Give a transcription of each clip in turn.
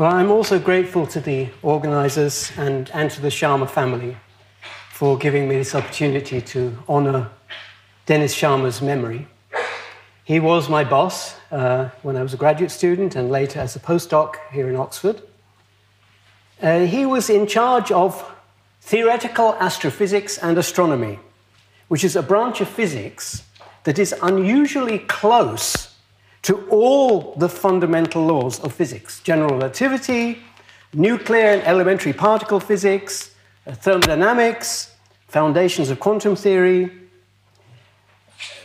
Well, I'm also grateful to the organizers and, and to the Sciama family for giving me this opportunity to honor Dennis Sciama's memory. He was my boss uh, when I was a graduate student and later as a postdoc here in Oxford. Uh, he was in charge of theoretical astrophysics and astronomy, which is a branch of physics that is unusually close to all the fundamental laws of physics general relativity, nuclear and elementary particle physics, uh, thermodynamics, foundations of quantum theory.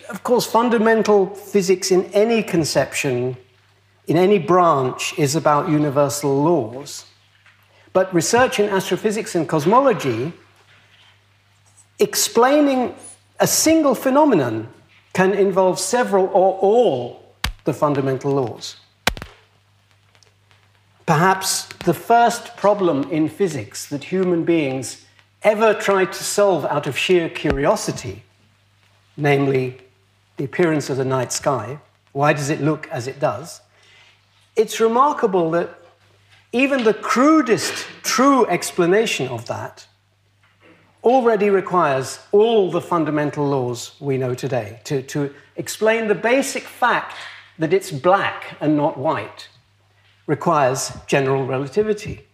Of course, fundamental physics in any conception, in any branch, is about universal laws. But research in astrophysics and cosmology, explaining a single phenomenon can involve several or all the fundamental laws. Perhaps the first problem in physics that human beings ever tried to solve out of sheer curiosity, namely the appearance of the night sky, why does it look as it does? It's remarkable that even the crudest true explanation of that already requires all the fundamental laws we know today to, to explain the basic fact that it's black and not white requires general relativity.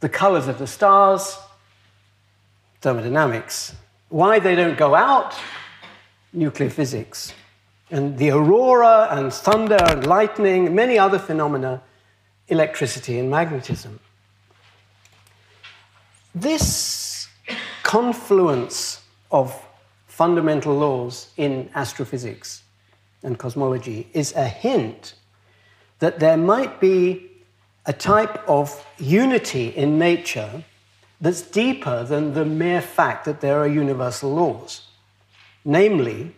The colors of the stars, thermodynamics. Why they don't go out, nuclear physics. And the aurora and thunder and lightning, many other phenomena, electricity and magnetism. This confluence of fundamental laws in astrophysics and cosmology is a hint that there might be a type of unity in nature that's deeper than the mere fact that there are universal laws. Namely,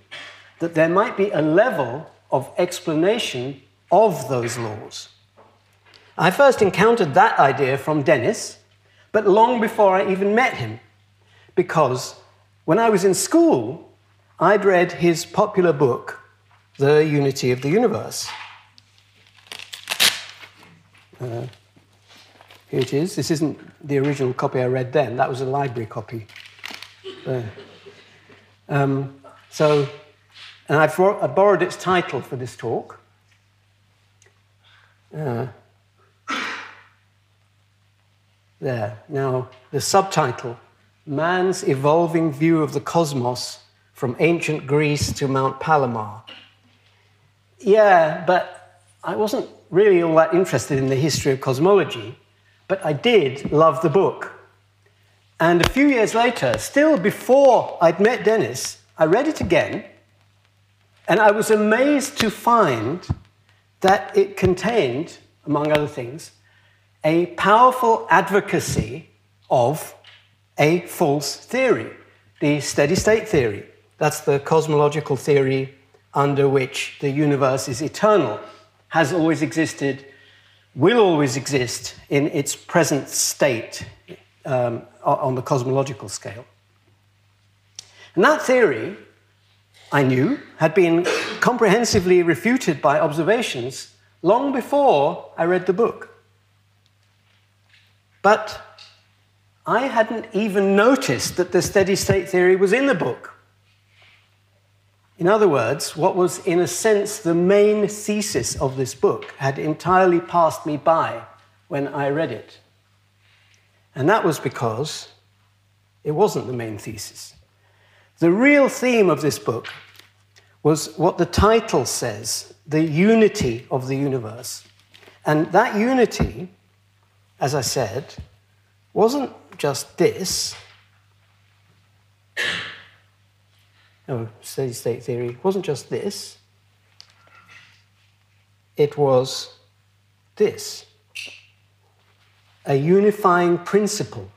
that there might be a level of explanation of those laws. I first encountered that idea from Dennis, but long before I even met him, because when I was in school, I'd read his popular book, the unity of the universe. Uh, here it is. This isn't the original copy I read then, that was a library copy. Um, so, and I've I borrowed its title for this talk. Uh, there. Now, the subtitle Man's Evolving View of the Cosmos from Ancient Greece to Mount Palomar. Yeah, but I wasn't really all that interested in the history of cosmology, but I did love the book. And a few years later, still before I'd met Dennis, I read it again, and I was amazed to find that it contained, among other things, a powerful advocacy of a false theory, the steady state theory. That's the cosmological theory under which the universe is eternal, has always existed, will always exist in its present state um, on the cosmological scale. And that theory, I knew, had been comprehensively refuted by observations long before I read the book. But I hadn't even noticed that the steady state theory was in the book. In other words, what was, in a sense, the main thesis of this book had entirely passed me by when I read it. And that was because it wasn't the main thesis. The real theme of this book was what the title says the unity of the universe. And that unity, as I said, wasn't just this, no, steady state theory wasn't just this, it was this a unifying principle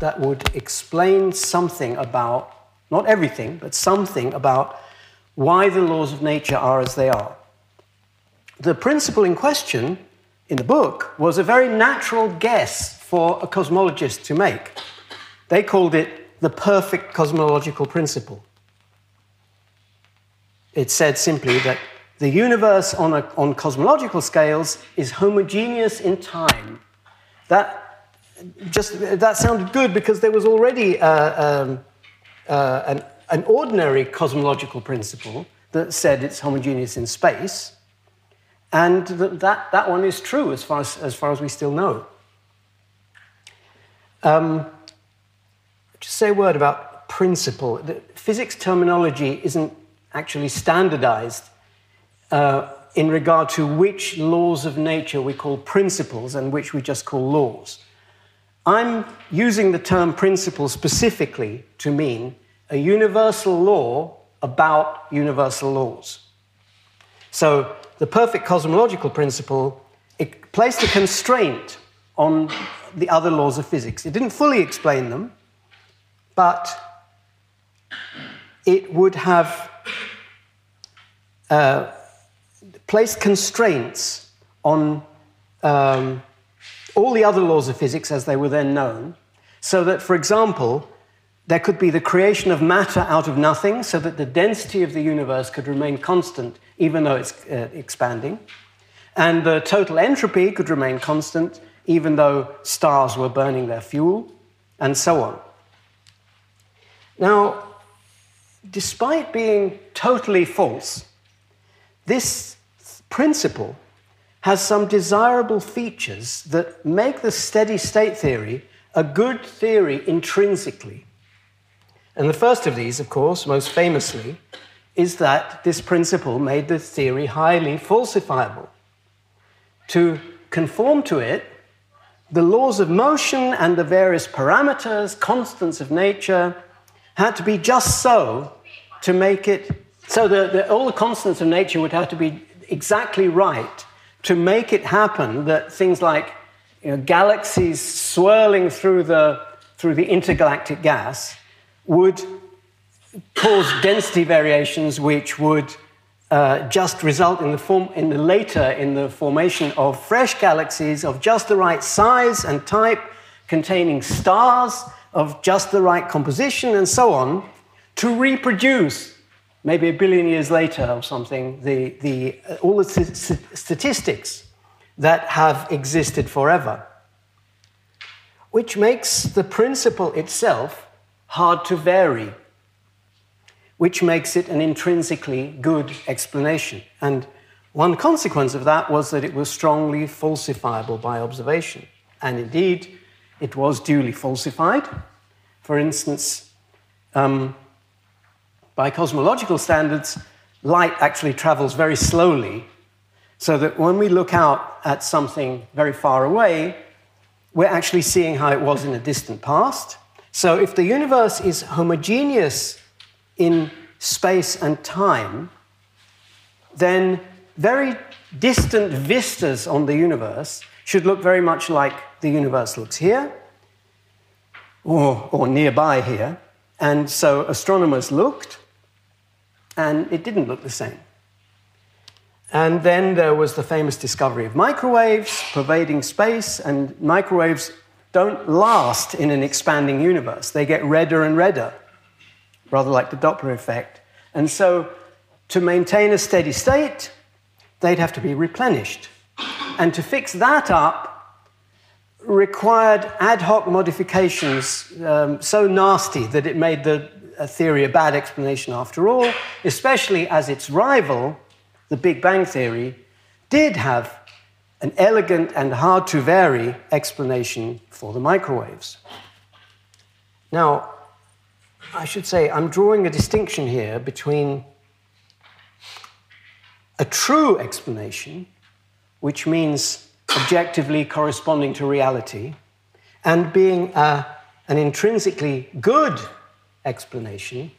that would explain something about, not everything, but something about why the laws of nature are as they are. The principle in question in the book was a very natural guess for a cosmologist to make. They called it the perfect cosmological principle. It said simply that the universe on, a, on cosmological scales is homogeneous in time. That, just, that sounded good because there was already uh, um, uh, an, an ordinary cosmological principle that said it's homogeneous in space. And that, that, one is true as far as, as far as we still know. Um, just say a word about principle. The physics terminology isn't actually standardized uh, in regard to which laws of nature we call principles and which we just call laws. I'm using the term principle specifically to mean a universal law about universal laws. So the perfect cosmological principle it placed a constraint on the other laws of physics. It didn't fully explain them, but it would have uh, placed constraints on um, all the other laws of physics as they were then known, so that, for example, there could be the creation of matter out of nothing, so that the density of the universe could remain constant even though it's uh, expanding. And the total entropy could remain constant even though stars were burning their fuel, and so on. Now, despite being totally false, this principle has some desirable features that make the steady state theory a good theory intrinsically. And the first of these, of course, most famously, is that this principle made the theory highly falsifiable. To conform to it, the laws of motion and the various parameters, constants of nature, had to be just so to make it so that all the constants of nature would have to be exactly right to make it happen that things like you know, galaxies swirling through the, through the intergalactic gas would cause density variations which would uh, just result in the, form, in the later in the formation of fresh galaxies of just the right size and type, containing stars of just the right composition and so on, to reproduce maybe a billion years later or something, the, the, uh, all the st statistics that have existed forever, which makes the principle itself hard to vary, which makes it an intrinsically good explanation. And one consequence of that was that it was strongly falsifiable by observation. And indeed, it was duly falsified. For instance, um, by cosmological standards, light actually travels very slowly, so that when we look out at something very far away, we're actually seeing how it was in a distant past. So if the universe is homogeneous in space and time, then very distant vistas on the universe should look very much like the universe looks here, or, or nearby here. And so astronomers looked, and it didn't look the same. And then there was the famous discovery of microwaves pervading space, and microwaves don't last in an expanding universe. They get redder and redder, rather like the Doppler effect. And so, to maintain a steady state, they'd have to be replenished. And to fix that up required ad hoc modifications um, so nasty that it made the a theory a bad explanation after all, especially as its rival, the Big Bang Theory, did have an elegant and hard to vary explanation for the microwaves. Now, I should say I'm drawing a distinction here between a true explanation, which means objectively corresponding to reality, and being a, an intrinsically good explanation,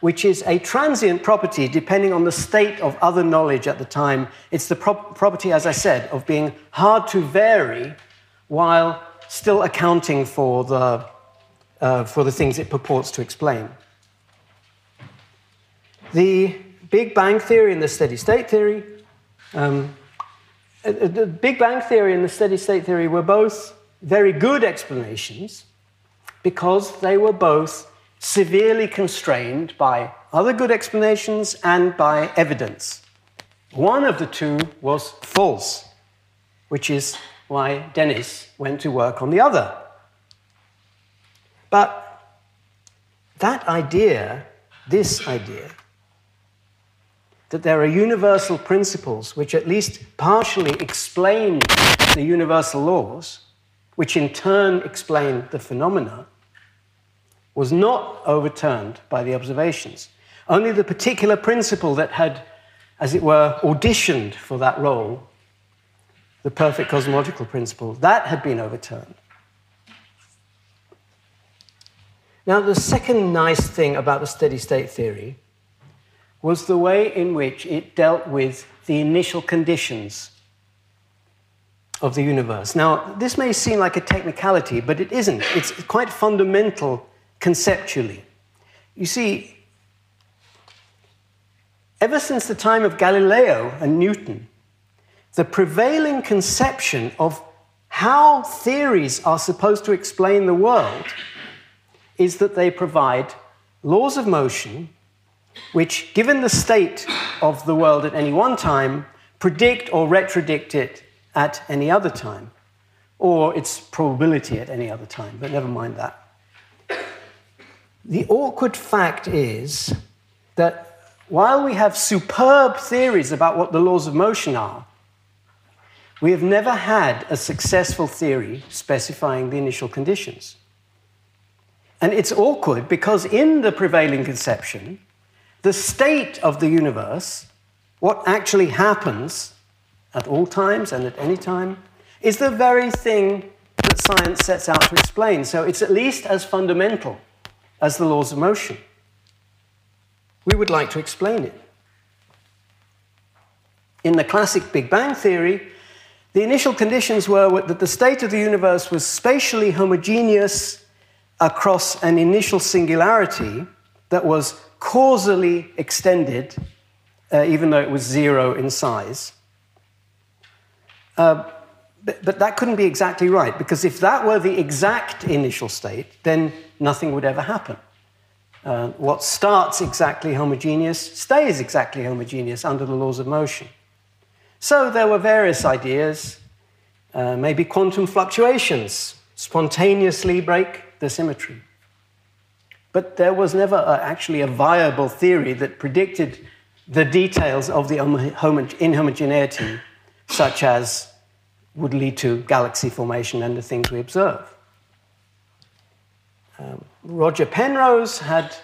which is a transient property depending on the state of other knowledge at the time. It's the property, as I said, of being hard to vary while still accounting for the, uh, for the things it purports to explain. The Big Bang Theory and the steady state theory. Um, uh, uh, the Big Bang Theory and the steady state theory were both very good explanations because they were both severely constrained by other good explanations and by evidence. One of the two was false, which is why Dennis went to work on the other. But that idea, this idea, that there are universal principles which at least partially explain the universal laws, which in turn explain the phenomena, was not overturned by the observations. Only the particular principle that had, as it were, auditioned for that role, the perfect cosmological principle, that had been overturned. Now, the second nice thing about the steady state theory was the way in which it dealt with the initial conditions of the universe. Now, this may seem like a technicality, but it isn't. It's quite fundamental conceptually. You see, ever since the time of Galileo and Newton, the prevailing conception of how theories are supposed to explain the world is that they provide laws of motion which, given the state of the world at any one time, predict or retrodict it at any other time, or its probability at any other time, but never mind that. The awkward fact is that while we have superb theories about what the laws of motion are, we have never had a successful theory specifying the initial conditions. And it's awkward because in the prevailing conception, the state of the universe, what actually happens at all times and at any time, is the very thing that science sets out to explain. So it's at least as fundamental as the laws of motion. We would like to explain it. In the classic Big Bang theory, the initial conditions were that the state of the universe was spatially homogeneous across an initial singularity that was causally extended, uh, even though it was zero in size. Uh, but, but, that couldn't be exactly right, because if that were the exact initial state, then nothing would ever happen. Uh, what starts exactly homogeneous stays exactly homogeneous under the laws of motion. So there were various ideas, uh, maybe quantum fluctuations spontaneously break the symmetry. But there was never a, actually a viable theory that predicted the details of the inhomogeneity, such as would lead to galaxy formation and the things we observe. Um, Roger Penrose had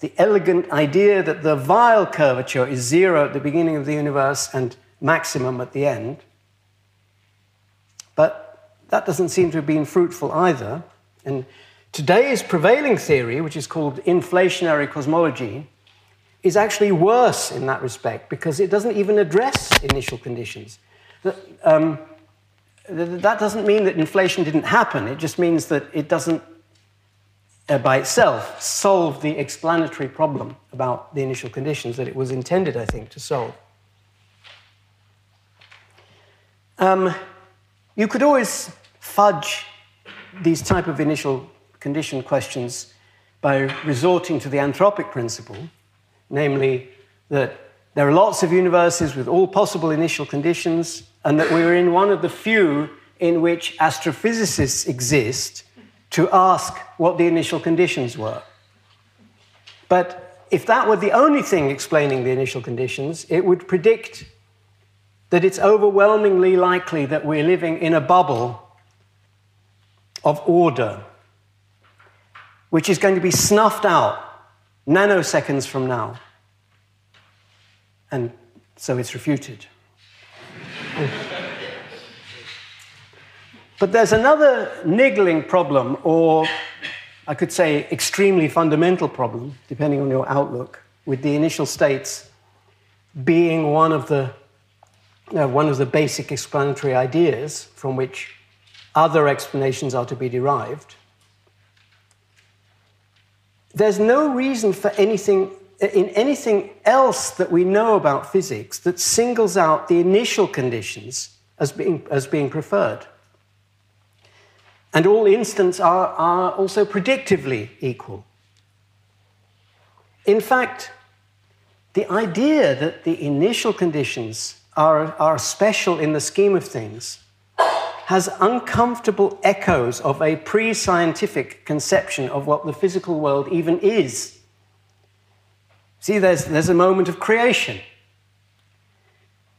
the elegant idea that the Weyl curvature is zero at the beginning of the universe and maximum at the end. But that doesn't seem to have been fruitful either. And Today's prevailing theory, which is called inflationary cosmology, is actually worse in that respect because it doesn't even address initial conditions. Um, that doesn't mean that inflation didn't happen, it just means that it doesn't, by itself, solve the explanatory problem about the initial conditions that it was intended, I think, to solve. Um, you could always fudge these type of initial condition questions by resorting to the anthropic principle, namely that there are lots of universes with all possible initial conditions, and that we're in one of the few in which astrophysicists exist to ask what the initial conditions were. But if that were the only thing explaining the initial conditions, it would predict that it's overwhelmingly likely that we're living in a bubble of order which is going to be snuffed out nanoseconds from now. And so it's refuted. but there's another niggling problem, or I could say extremely fundamental problem, depending on your outlook, with the initial states being one of the, one of the basic explanatory ideas from which other explanations are to be derived there's no reason for anything in anything else that we know about physics that singles out the initial conditions as being, as being preferred. And all instants are, are also predictively equal. In fact, the idea that the initial conditions are, are special in the scheme of things has uncomfortable echoes of a pre scientific conception of what the physical world even is. See, there's, there's a moment of creation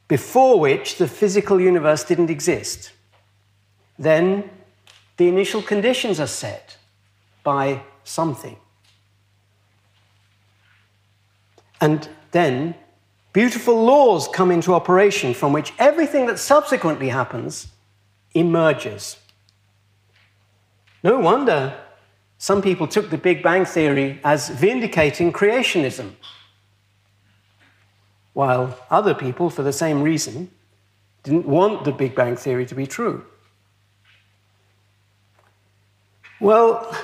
before which the physical universe didn't exist. Then the initial conditions are set by something. And then beautiful laws come into operation from which everything that subsequently happens emerges. No wonder some people took the Big Bang Theory as vindicating creationism, while other people, for the same reason, didn't want the Big Bang Theory to be true. Well,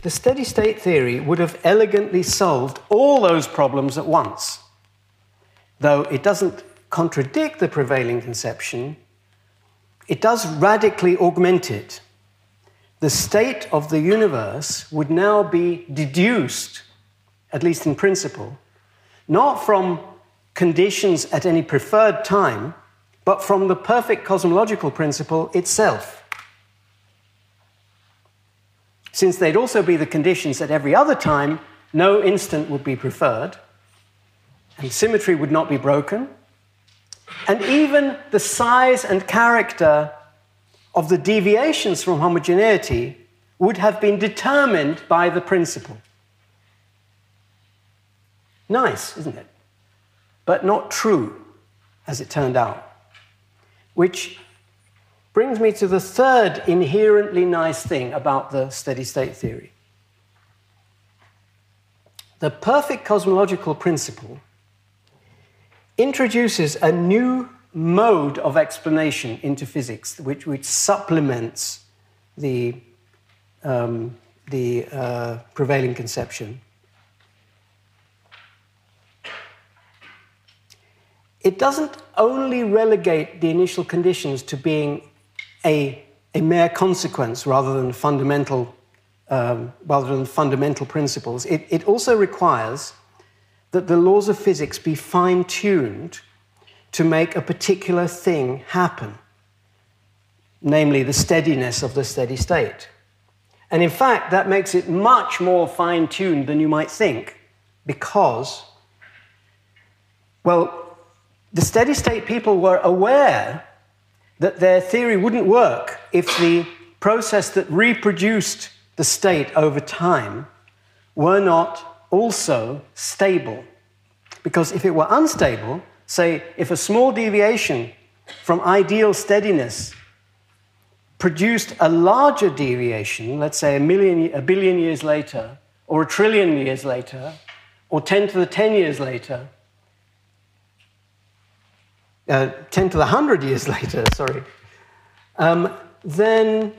the steady state theory would have elegantly solved all those problems at once. Though it doesn't contradict the prevailing conception, it does radically augment it. The state of the universe would now be deduced, at least in principle, not from conditions at any preferred time, but from the perfect cosmological principle itself since they'd also be the conditions at every other time, no instant would be preferred, and symmetry would not be broken, and even the size and character of the deviations from homogeneity would have been determined by the principle. Nice, isn't it? But not true, as it turned out, which brings me to the third inherently nice thing about the steady state theory. The perfect cosmological principle introduces a new mode of explanation into physics, which, which supplements the, um, the uh, prevailing conception. It doesn't only relegate the initial conditions to being a, a mere consequence rather than fundamental, um, rather than fundamental principles. It, it also requires that the laws of physics be fine tuned to make a particular thing happen, namely the steadiness of the steady state. And in fact, that makes it much more fine tuned than you might think, because, well, the steady state people were aware that their theory wouldn't work if the process that reproduced the state over time were not also stable. Because if it were unstable, say, if a small deviation from ideal steadiness produced a larger deviation, let's say a, million, a billion years later, or a trillion years later, or 10 to the 10 years later, uh, 10 to the 100 years later, sorry, um, then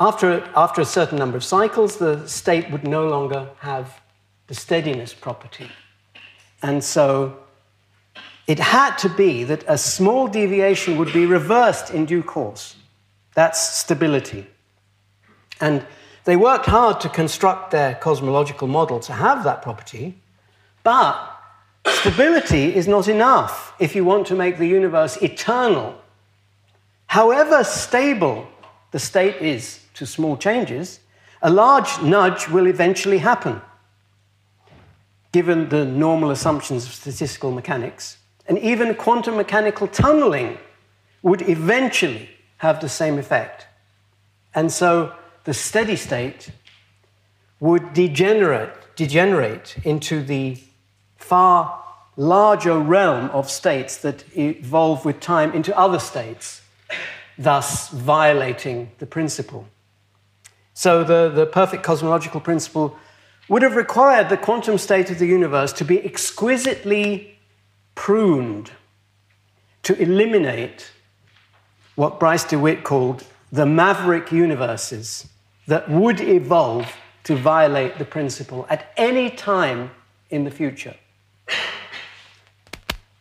after, after a certain number of cycles, the state would no longer have the steadiness property. And so it had to be that a small deviation would be reversed in due course. That's stability. And they worked hard to construct their cosmological model to have that property, but Stability is not enough if you want to make the universe eternal. However stable the state is to small changes, a large nudge will eventually happen, given the normal assumptions of statistical mechanics. And even quantum mechanical tunneling would eventually have the same effect. And so the steady state would degenerate, degenerate into the far larger realm of states that evolve with time into other states, thus violating the principle. So, the, the perfect cosmological principle would have required the quantum state of the universe to be exquisitely pruned to eliminate what Bryce DeWitt called the maverick universes that would evolve to violate the principle at any time in the future.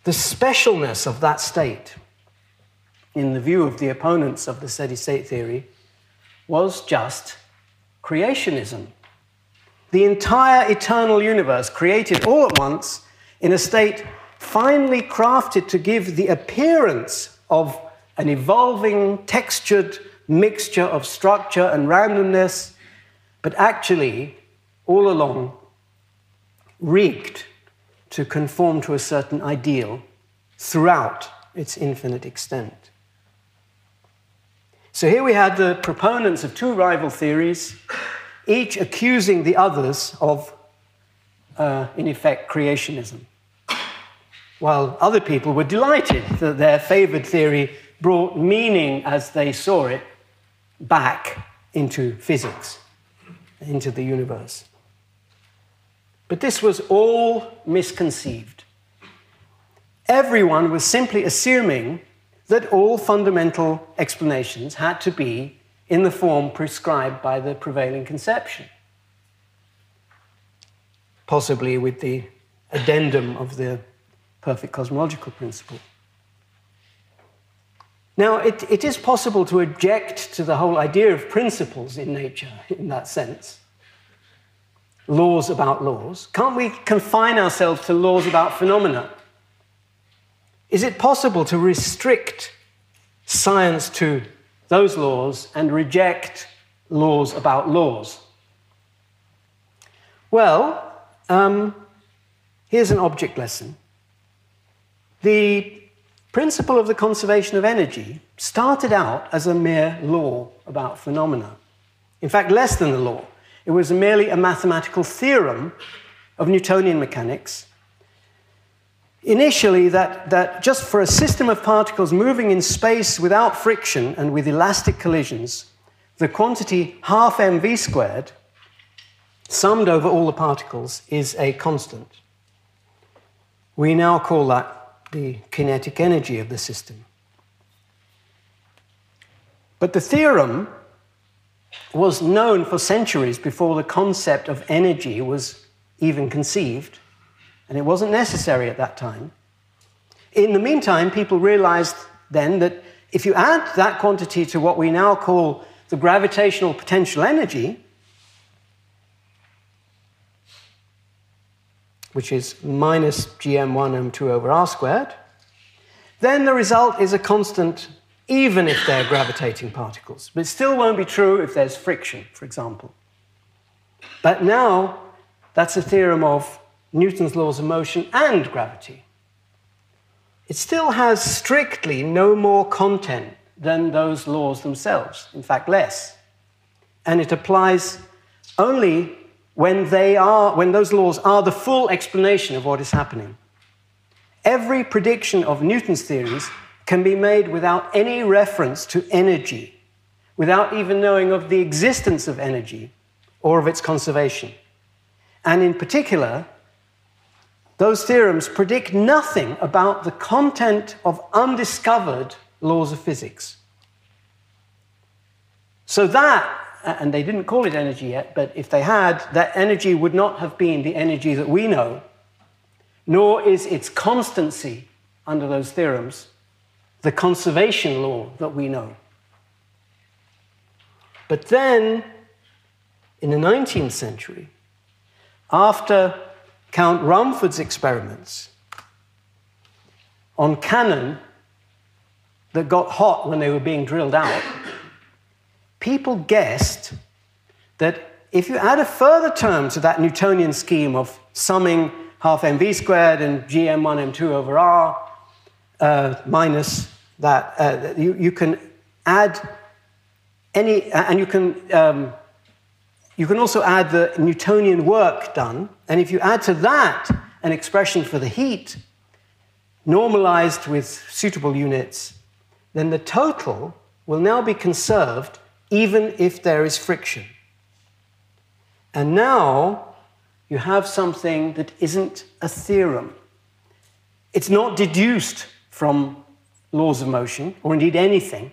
The specialness of that state, in the view of the opponents of the steady state theory, was just creationism. the entire eternal universe created all at once in a state finely crafted to give the appearance of an evolving, textured mixture of structure and randomness, but actually, all along, rigged to conform to a certain ideal throughout its infinite extent. So here we had the proponents of two rival theories, each accusing the others of, uh, in effect, creationism. While other people were delighted that their favored theory brought meaning as they saw it back into physics, into the universe. But this was all misconceived. Everyone was simply assuming that all fundamental explanations had to be in the form prescribed by the prevailing conception, possibly with the addendum of the perfect cosmological principle. Now, it, it is possible to object to the whole idea of principles in nature in that sense. Laws about laws. Can't we confine ourselves to laws about phenomena? Is it possible to restrict science to those laws and reject laws about laws? Well, um, here's an object lesson. The principle of the conservation of energy started out as a mere law about phenomena. In fact, less than a law. It was merely a mathematical theorem of Newtonian mechanics. Initially, that, that just for a system of particles moving in space without friction and with elastic collisions, the quantity half mv squared, summed over all the particles, is a constant. We now call that the kinetic energy of the system. But the theorem was known for centuries before the concept of energy was even conceived, and it wasn't necessary at that time. In the meantime, people realized then that if you add that quantity to what we now call the gravitational potential energy, which is minus gm1 m2 over r squared, then the result is a constant even if they're gravitating particles. But it still won't be true if there's friction, for example. But now, that's a theorem of Newton's laws of motion and gravity. It still has strictly no more content than those laws themselves, in fact, less. And it applies only when, they are, when those laws are the full explanation of what is happening. Every prediction of Newton's theories can be made without any reference to energy, without even knowing of the existence of energy or of its conservation. And in particular, those theorems predict nothing about the content of undiscovered laws of physics. So that and they didn't call it energy yet, but if they had, that energy would not have been the energy that we know, nor is its constancy under those theorems the conservation law that we know. But then, in the 19th century, after Count Rumford's experiments on cannon that got hot when they were being drilled out, people guessed that if you add a further term to that Newtonian scheme of summing half mv squared and gm1 m2 over r uh, minus that, uh, you, you, can add any, and you can, um, you can also add the Newtonian work done, and if you add to that an expression for the heat, normalized with suitable units, then the total will now be conserved even if there is friction. And now you have something that isn't a theorem. It's not deduced from laws of motion, or indeed anything.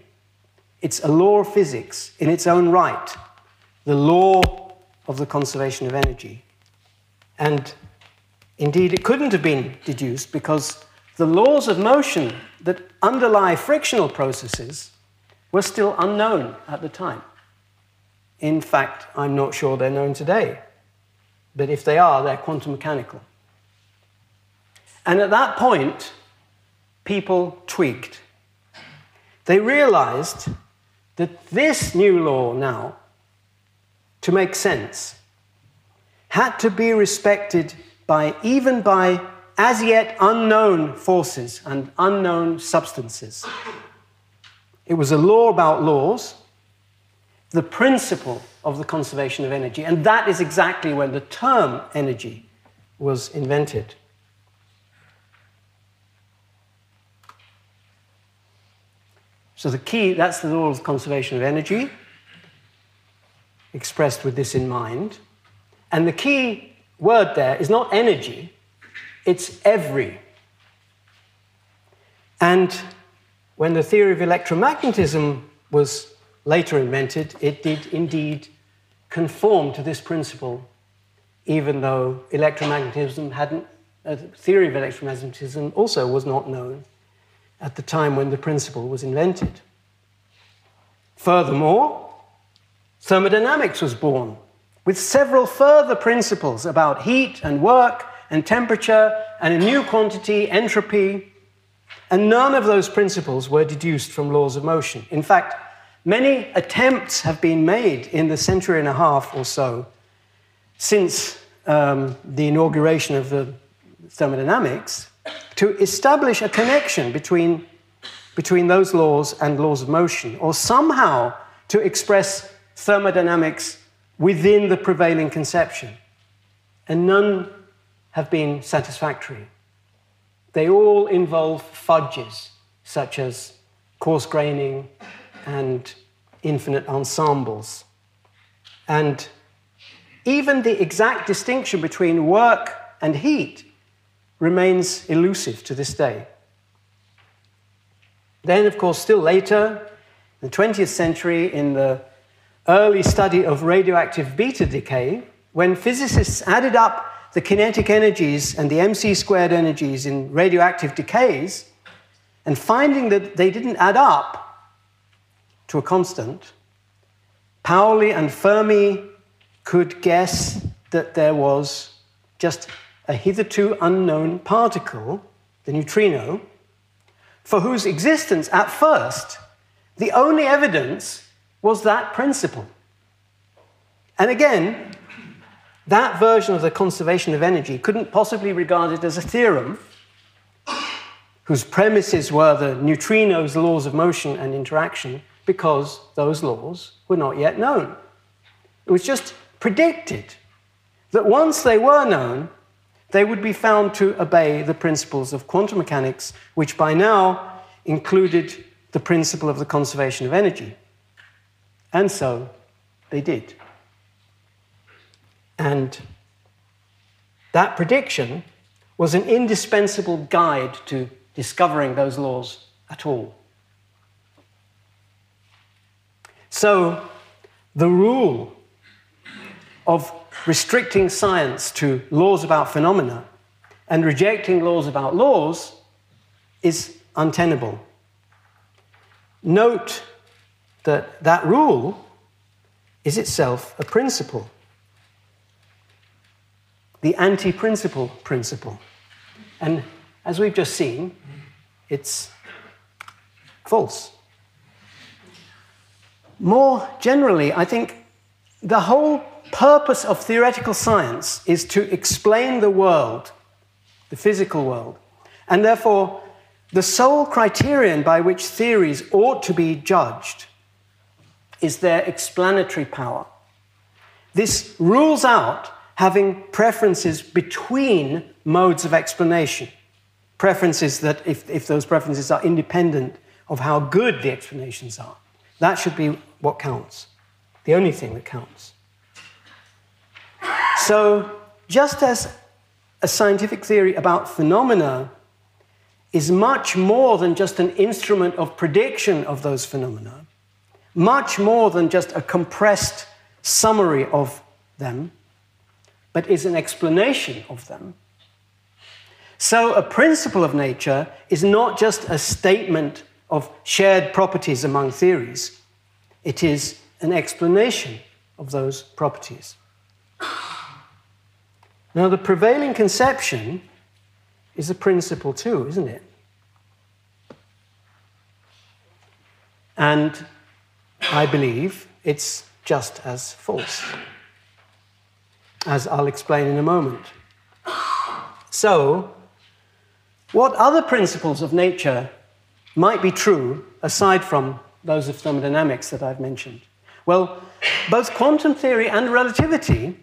It's a law of physics in its own right, the law of the conservation of energy. And indeed, it couldn't have been deduced because the laws of motion that underlie frictional processes were still unknown at the time. In fact, I'm not sure they're known today. but if they are, they're quantum mechanical. And at that point, people tweaked. They realized that this new law now, to make sense, had to be respected by even by as yet unknown forces and unknown substances. It was a law about laws, the principle of the conservation of energy, and that is exactly when the term energy was invented. So the key, that's the law of conservation of energy, expressed with this in mind. And the key word there is not energy, it's every. And when the theory of electromagnetism was later invented, it did indeed conform to this principle, even though electromagnetism hadn't, uh, a theory of electromagnetism also was not known at the time when the principle was invented. Furthermore, thermodynamics was born with several further principles about heat and work and temperature and a new quantity, entropy. And none of those principles were deduced from laws of motion. In fact, many attempts have been made in the century and a half or so since um, the inauguration of the thermodynamics to establish a connection between, between those laws and laws of motion, or somehow to express thermodynamics within the prevailing conception. And none have been satisfactory. They all involve fudges, such as coarse graining and infinite ensembles. And even the exact distinction between work and heat remains elusive to this day. Then, of course, still later, in the 20th century, in the early study of radioactive beta decay, when physicists added up the kinetic energies and the mc squared energies in radioactive decays, and finding that they didn't add up to a constant, Pauli and Fermi could guess that there was just a hitherto unknown particle, the neutrino, for whose existence at first the only evidence was that principle. And again, that version of the conservation of energy couldn't possibly be regarded as a theorem whose premises were the neutrino's laws of motion and interaction because those laws were not yet known. It was just predicted that once they were known, they would be found to obey the principles of quantum mechanics, which by now included the principle of the conservation of energy. And so they did. And that prediction was an indispensable guide to discovering those laws at all. So, the rule of restricting science to laws about phenomena and rejecting laws about laws is untenable. Note that that rule is itself a principle the anti principle principle. And as we've just seen, it's false. More generally, I think the whole purpose of theoretical science is to explain the world, the physical world, and therefore the sole criterion by which theories ought to be judged is their explanatory power. This rules out having preferences between modes of explanation. Preferences that, if, if those preferences are independent of how good the explanations are, that should be what counts, the only thing that counts. So, just as a scientific theory about phenomena is much more than just an instrument of prediction of those phenomena, much more than just a compressed summary of them, but is an explanation of them. So, a principle of nature is not just a statement of shared properties among theories, it is an explanation of those properties. Now, the prevailing conception is a principle too, isn't it? And I believe it's just as false, as I'll explain in a moment. So, what other principles of nature might be true aside from those of thermodynamics that I've mentioned? Well, both quantum theory and relativity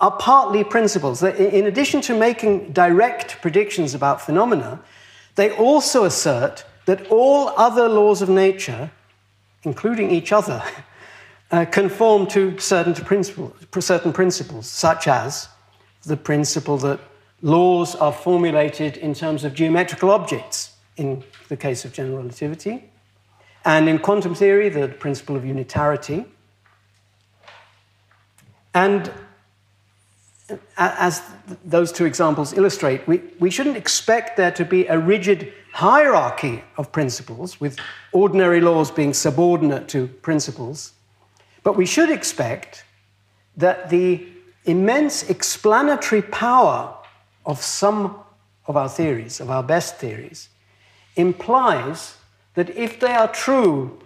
are partly principles. In addition to making direct predictions about phenomena, they also assert that all other laws of nature, including each other, uh, conform to certain principles, certain principles, such as the principle that laws are formulated in terms of geometrical objects, in the case of general relativity, and in quantum theory, the principle of unitarity. And as those two examples illustrate, we, we shouldn't expect there to be a rigid hierarchy of principles, with ordinary laws being subordinate to principles, but we should expect that the immense explanatory power of some of our theories, of our best theories, implies that if they are true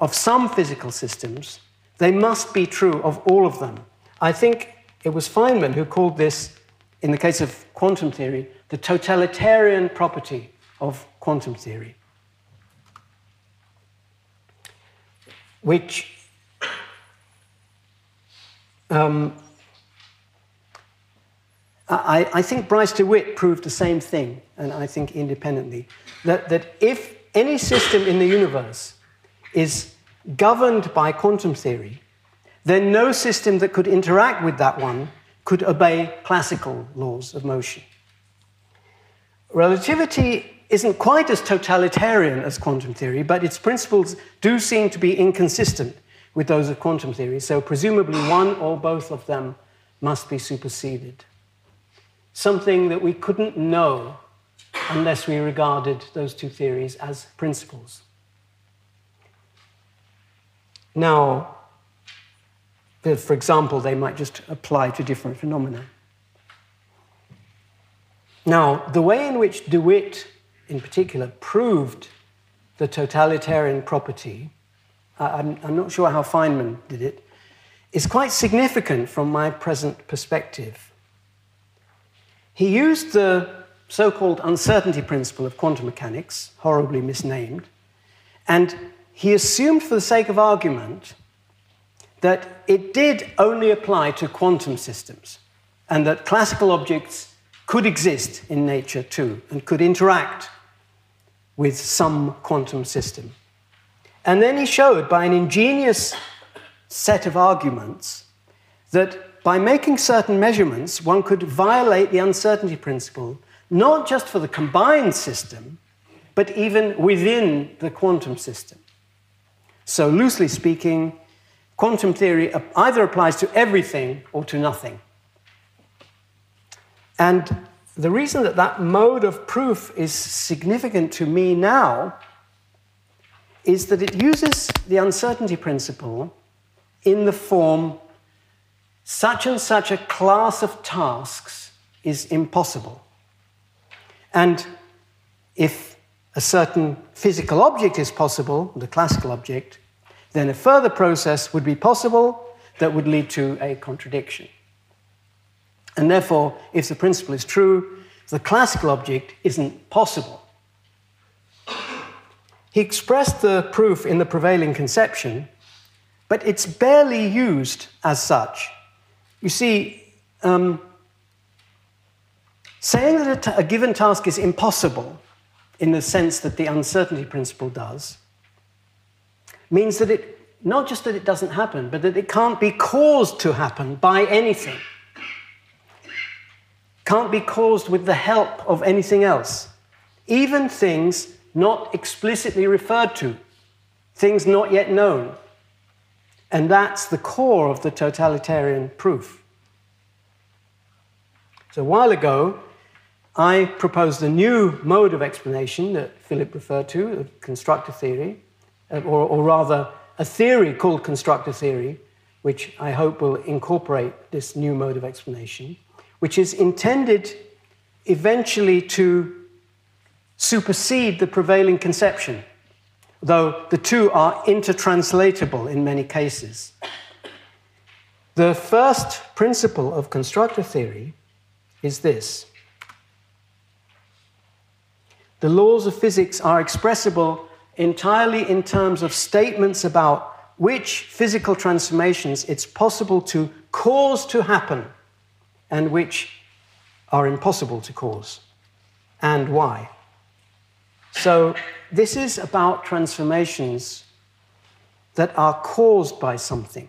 of some physical systems, they must be true of all of them. I think it was Feynman who called this, in the case of quantum theory, the totalitarian property of quantum theory, which um, I, I, think Bryce DeWitt proved the same thing, and I think independently, that, that if any system in the universe is governed by quantum theory, then no system that could interact with that one could obey classical laws of motion. Relativity isn't quite as totalitarian as quantum theory, but its principles do seem to be inconsistent with those of quantum theory, so presumably one or both of them must be superseded. Something that we couldn't know unless we regarded those two theories as principles. Now, for example, they might just apply to different phenomena. Now, the way in which DeWitt, in particular, proved the totalitarian property, I'm, I'm not sure how Feynman did it, is quite significant from my present perspective. He used the so called uncertainty principle of quantum mechanics, horribly misnamed, and he assumed, for the sake of argument, that it did only apply to quantum systems and that classical objects could exist in nature too and could interact with some quantum system. And then he showed by an ingenious set of arguments that by making certain measurements, one could violate the uncertainty principle, not just for the combined system, but even within the quantum system. So, loosely speaking, quantum theory either applies to everything or to nothing. And the reason that that mode of proof is significant to me now is that it uses the uncertainty principle in the form such and such a class of tasks is impossible. And if a certain physical object is possible, the classical object, then a further process would be possible that would lead to a contradiction. And therefore, if the principle is true, the classical object isn't possible. He expressed the proof in the prevailing conception, but it's barely used as such. You see, um, saying that a, a given task is impossible in the sense that the uncertainty principle does means that it, not just that it doesn't happen, but that it can't be caused to happen by anything. Can't be caused with the help of anything else. Even things not explicitly referred to, things not yet known. And that's the core of the totalitarian proof. So a while ago, I proposed a new mode of explanation that Philip referred to, constructor theory, Uh, or, or rather, a theory called constructor theory, which I hope will incorporate this new mode of explanation, which is intended eventually to supersede the prevailing conception, though the two are intertranslatable in many cases. The first principle of constructor theory is this the laws of physics are expressible entirely in terms of statements about which physical transformations it's possible to cause to happen and which are impossible to cause, and why. So, this is about transformations that are caused by something,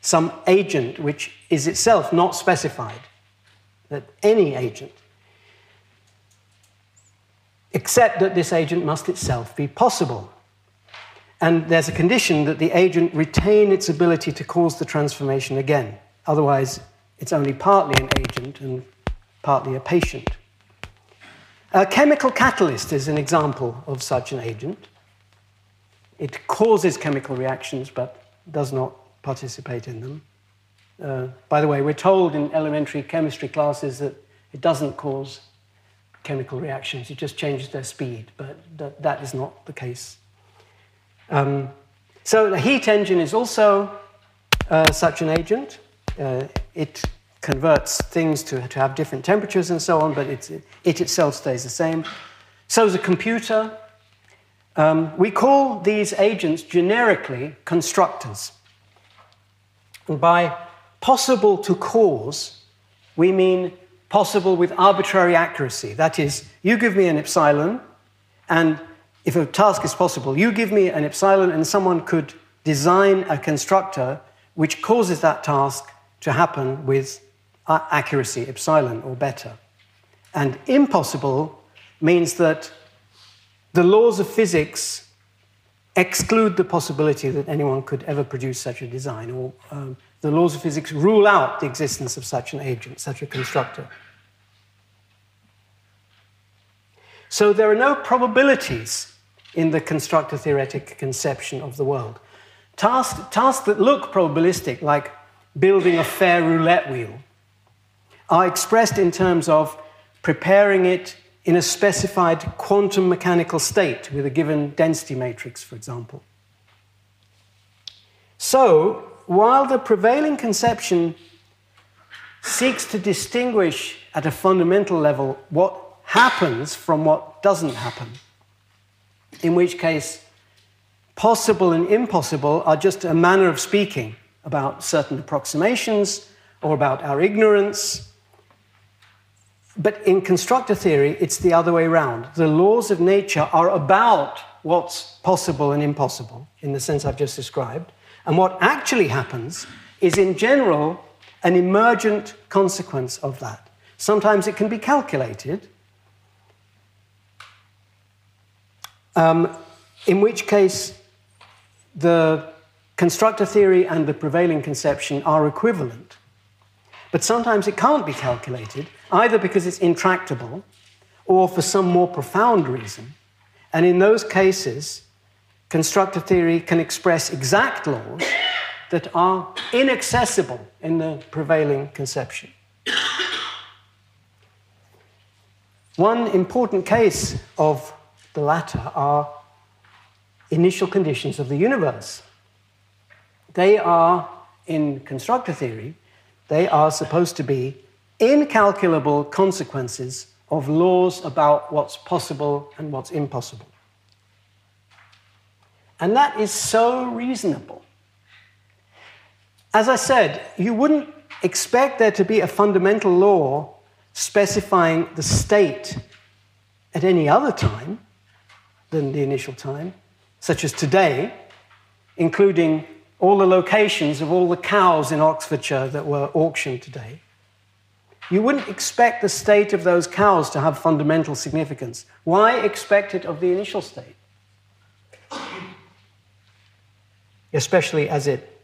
some agent which is itself not specified, that any agent, except that this agent must itself be possible. And there's a condition that the agent retain its ability to cause the transformation again. Otherwise, it's only partly an agent and partly a patient. A chemical catalyst is an example of such an agent. It causes chemical reactions but does not participate in them. Uh, by the way, we're told in elementary chemistry classes that it doesn't cause chemical reactions, it just changes their speed, but that, that is not the case. Um, so the heat engine is also uh, such an agent. Uh, it converts things to, to have different temperatures and so on, but it, it itself stays the same. So is a computer. Um, we call these agents generically constructors. And by possible to cause, we mean possible with arbitrary accuracy. That is, you give me an epsilon, and if a task is possible, you give me an epsilon, and someone could design a constructor which causes that task to happen with accuracy, epsilon or better. And impossible means that the laws of physics exclude the possibility that anyone could ever produce such a design, or um, the laws of physics rule out the existence of such an agent, such a constructor. So there are no probabilities in the constructor theoretic conception of the world. Tasks, tasks that look probabilistic, like building a fair roulette wheel, are expressed in terms of preparing it in a specified quantum mechanical state with a given density matrix, for example. So, while the prevailing conception seeks to distinguish at a fundamental level what happens from what doesn't happen, in which case possible and impossible are just a manner of speaking about certain approximations or about our ignorance but in constructor theory, it's the other way around. The laws of nature are about what's possible and impossible, in the sense I've just described. And what actually happens is, in general, an emergent consequence of that. Sometimes it can be calculated, um, in which case the constructor theory and the prevailing conception are equivalent. But sometimes it can't be calculated, either because it's intractable or for some more profound reason. And in those cases, constructor theory can express exact laws that are inaccessible in the prevailing conception. One important case of the latter are initial conditions of the universe. They are, in constructor theory, they are supposed to be incalculable consequences of laws about what's possible and what's impossible. And that is so reasonable. As I said, you wouldn't expect there to be a fundamental law specifying the state at any other time than the initial time, such as today, including all the locations of all the cows in Oxfordshire that were auctioned today, you wouldn't expect the state of those cows to have fundamental significance. Why expect it of the initial state? Especially as it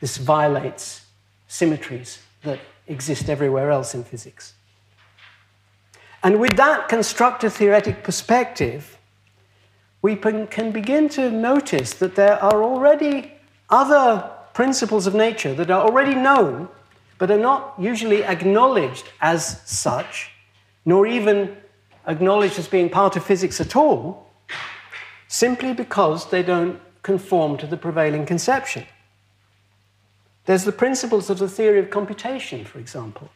this violates symmetries that exist everywhere else in physics. And with that constructor theoretic perspective, we can begin to notice that there are already other principles of nature that are already known, but are not usually acknowledged as such, nor even acknowledged as being part of physics at all, simply because they don't conform to the prevailing conception. There's the principles of the theory of computation, for example.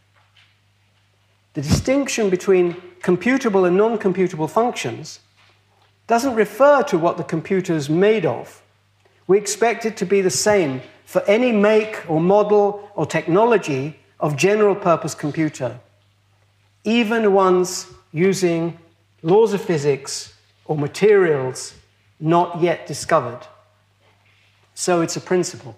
The distinction between computable and non computable functions doesn't refer to what the computer is made of. We expect it to be the same for any make or model or technology of general purpose computer, even ones using laws of physics or materials not yet discovered. So it's a principle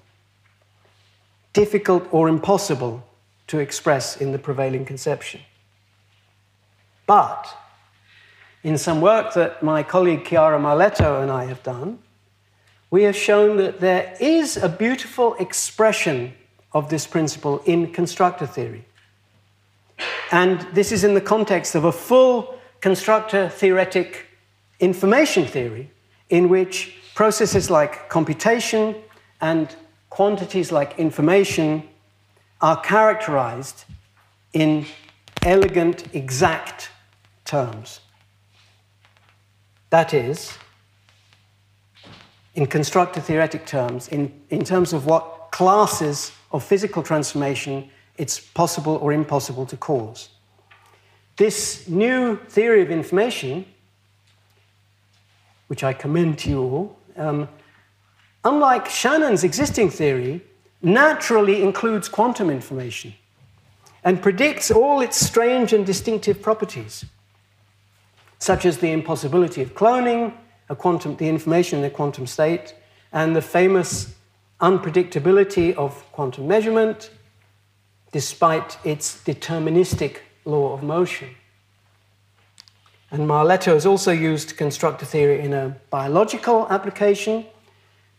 difficult or impossible to express in the prevailing conception. But in some work that my colleague Chiara Marletto and I have done, we have shown that there is a beautiful expression of this principle in constructor theory. And this is in the context of a full constructor theoretic information theory in which processes like computation and quantities like information are characterized in elegant, exact terms. That is, in constructor theoretic terms, in, in terms of what classes of physical transformation it's possible or impossible to cause. This new theory of information, which I commend to you all, um, unlike Shannon's existing theory, naturally includes quantum information and predicts all its strange and distinctive properties, such as the impossibility of cloning, quantum, the information in a quantum state, and the famous unpredictability of quantum measurement, despite its deterministic law of motion. And Marletto has also used constructor theory in a biological application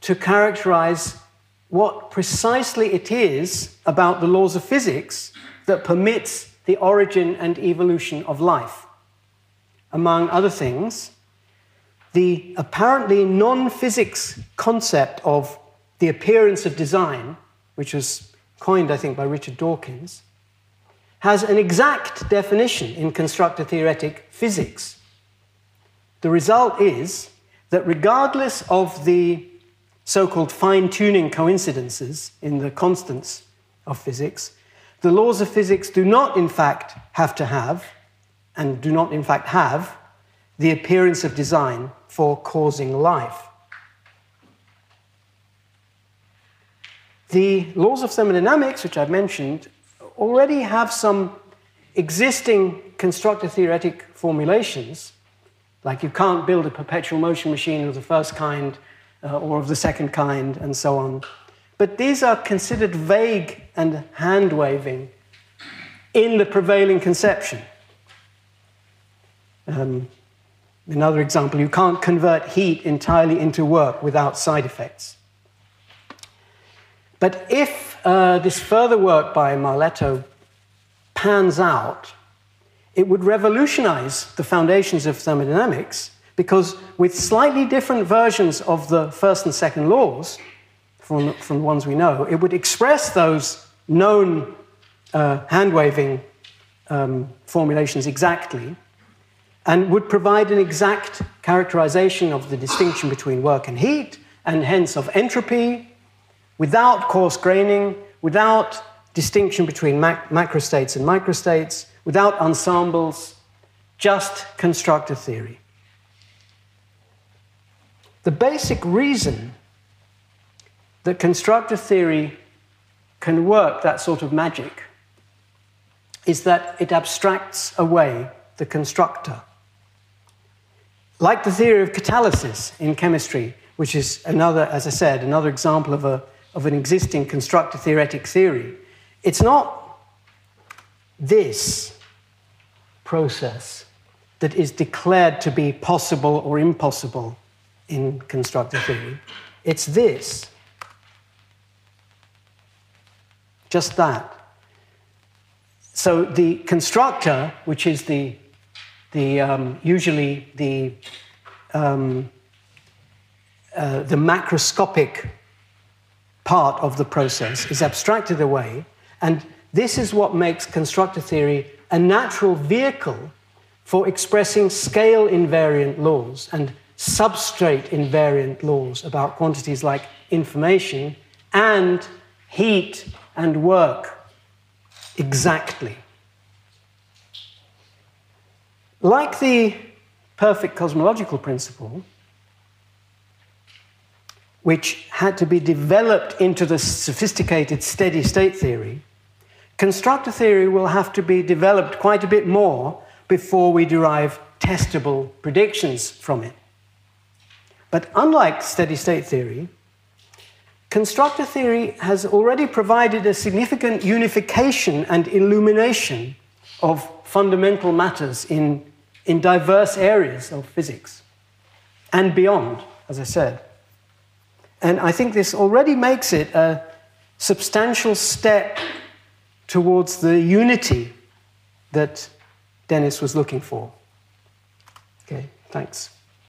to characterize what precisely it is about the laws of physics that permits the origin and evolution of life. Among other things, the apparently non physics concept of the appearance of design, which was coined, I think, by Richard Dawkins, has an exact definition in constructor theoretic physics. The result is that regardless of the so called fine tuning coincidences in the constants of physics, the laws of physics do not, in fact, have to have, and do not, in fact, have, the appearance of design for causing life. The laws of thermodynamics, which I've mentioned, already have some existing constructor theoretic formulations, like you can't build a perpetual motion machine of the first kind uh, or of the second kind, and so on. But these are considered vague and hand waving in the prevailing conception. Um, another example, you can't convert heat entirely into work without side effects. But if uh, this further work by Marletto pans out, it would revolutionize the foundations of thermodynamics because with slightly different versions of the first and second laws, from, from the ones we know, it would express those known uh, hand waving um, formulations exactly and would provide an exact characterization of the distinction between work and heat, and hence of entropy, without coarse graining, without distinction between mac- macrostates and microstates, without ensembles, just constructor theory. The basic reason that constructor theory can work that sort of magic is that it abstracts away the constructor. Like the theory of catalysis in chemistry, which is another, as I said, another example of, a, of an existing constructor theoretic theory, it's not this process that is declared to be possible or impossible in constructor theory. It's this. Just that. So the constructor, which is the, the um, usually the, um, uh, the macroscopic part of the process is abstracted away, and this is what makes constructor theory a natural vehicle for expressing scale invariant laws and substrate invariant laws about quantities like information and heat and work exactly. Like the perfect cosmological principle, which had to be developed into the sophisticated steady state theory, constructor theory will have to be developed quite a bit more before we derive testable predictions from it. But unlike steady state theory, constructor theory has already provided a significant unification and illumination of fundamental matters in, in diverse areas of physics and beyond, as I said. And I think this already makes it a substantial step towards the unity that Dennis was looking for. Okay, thanks.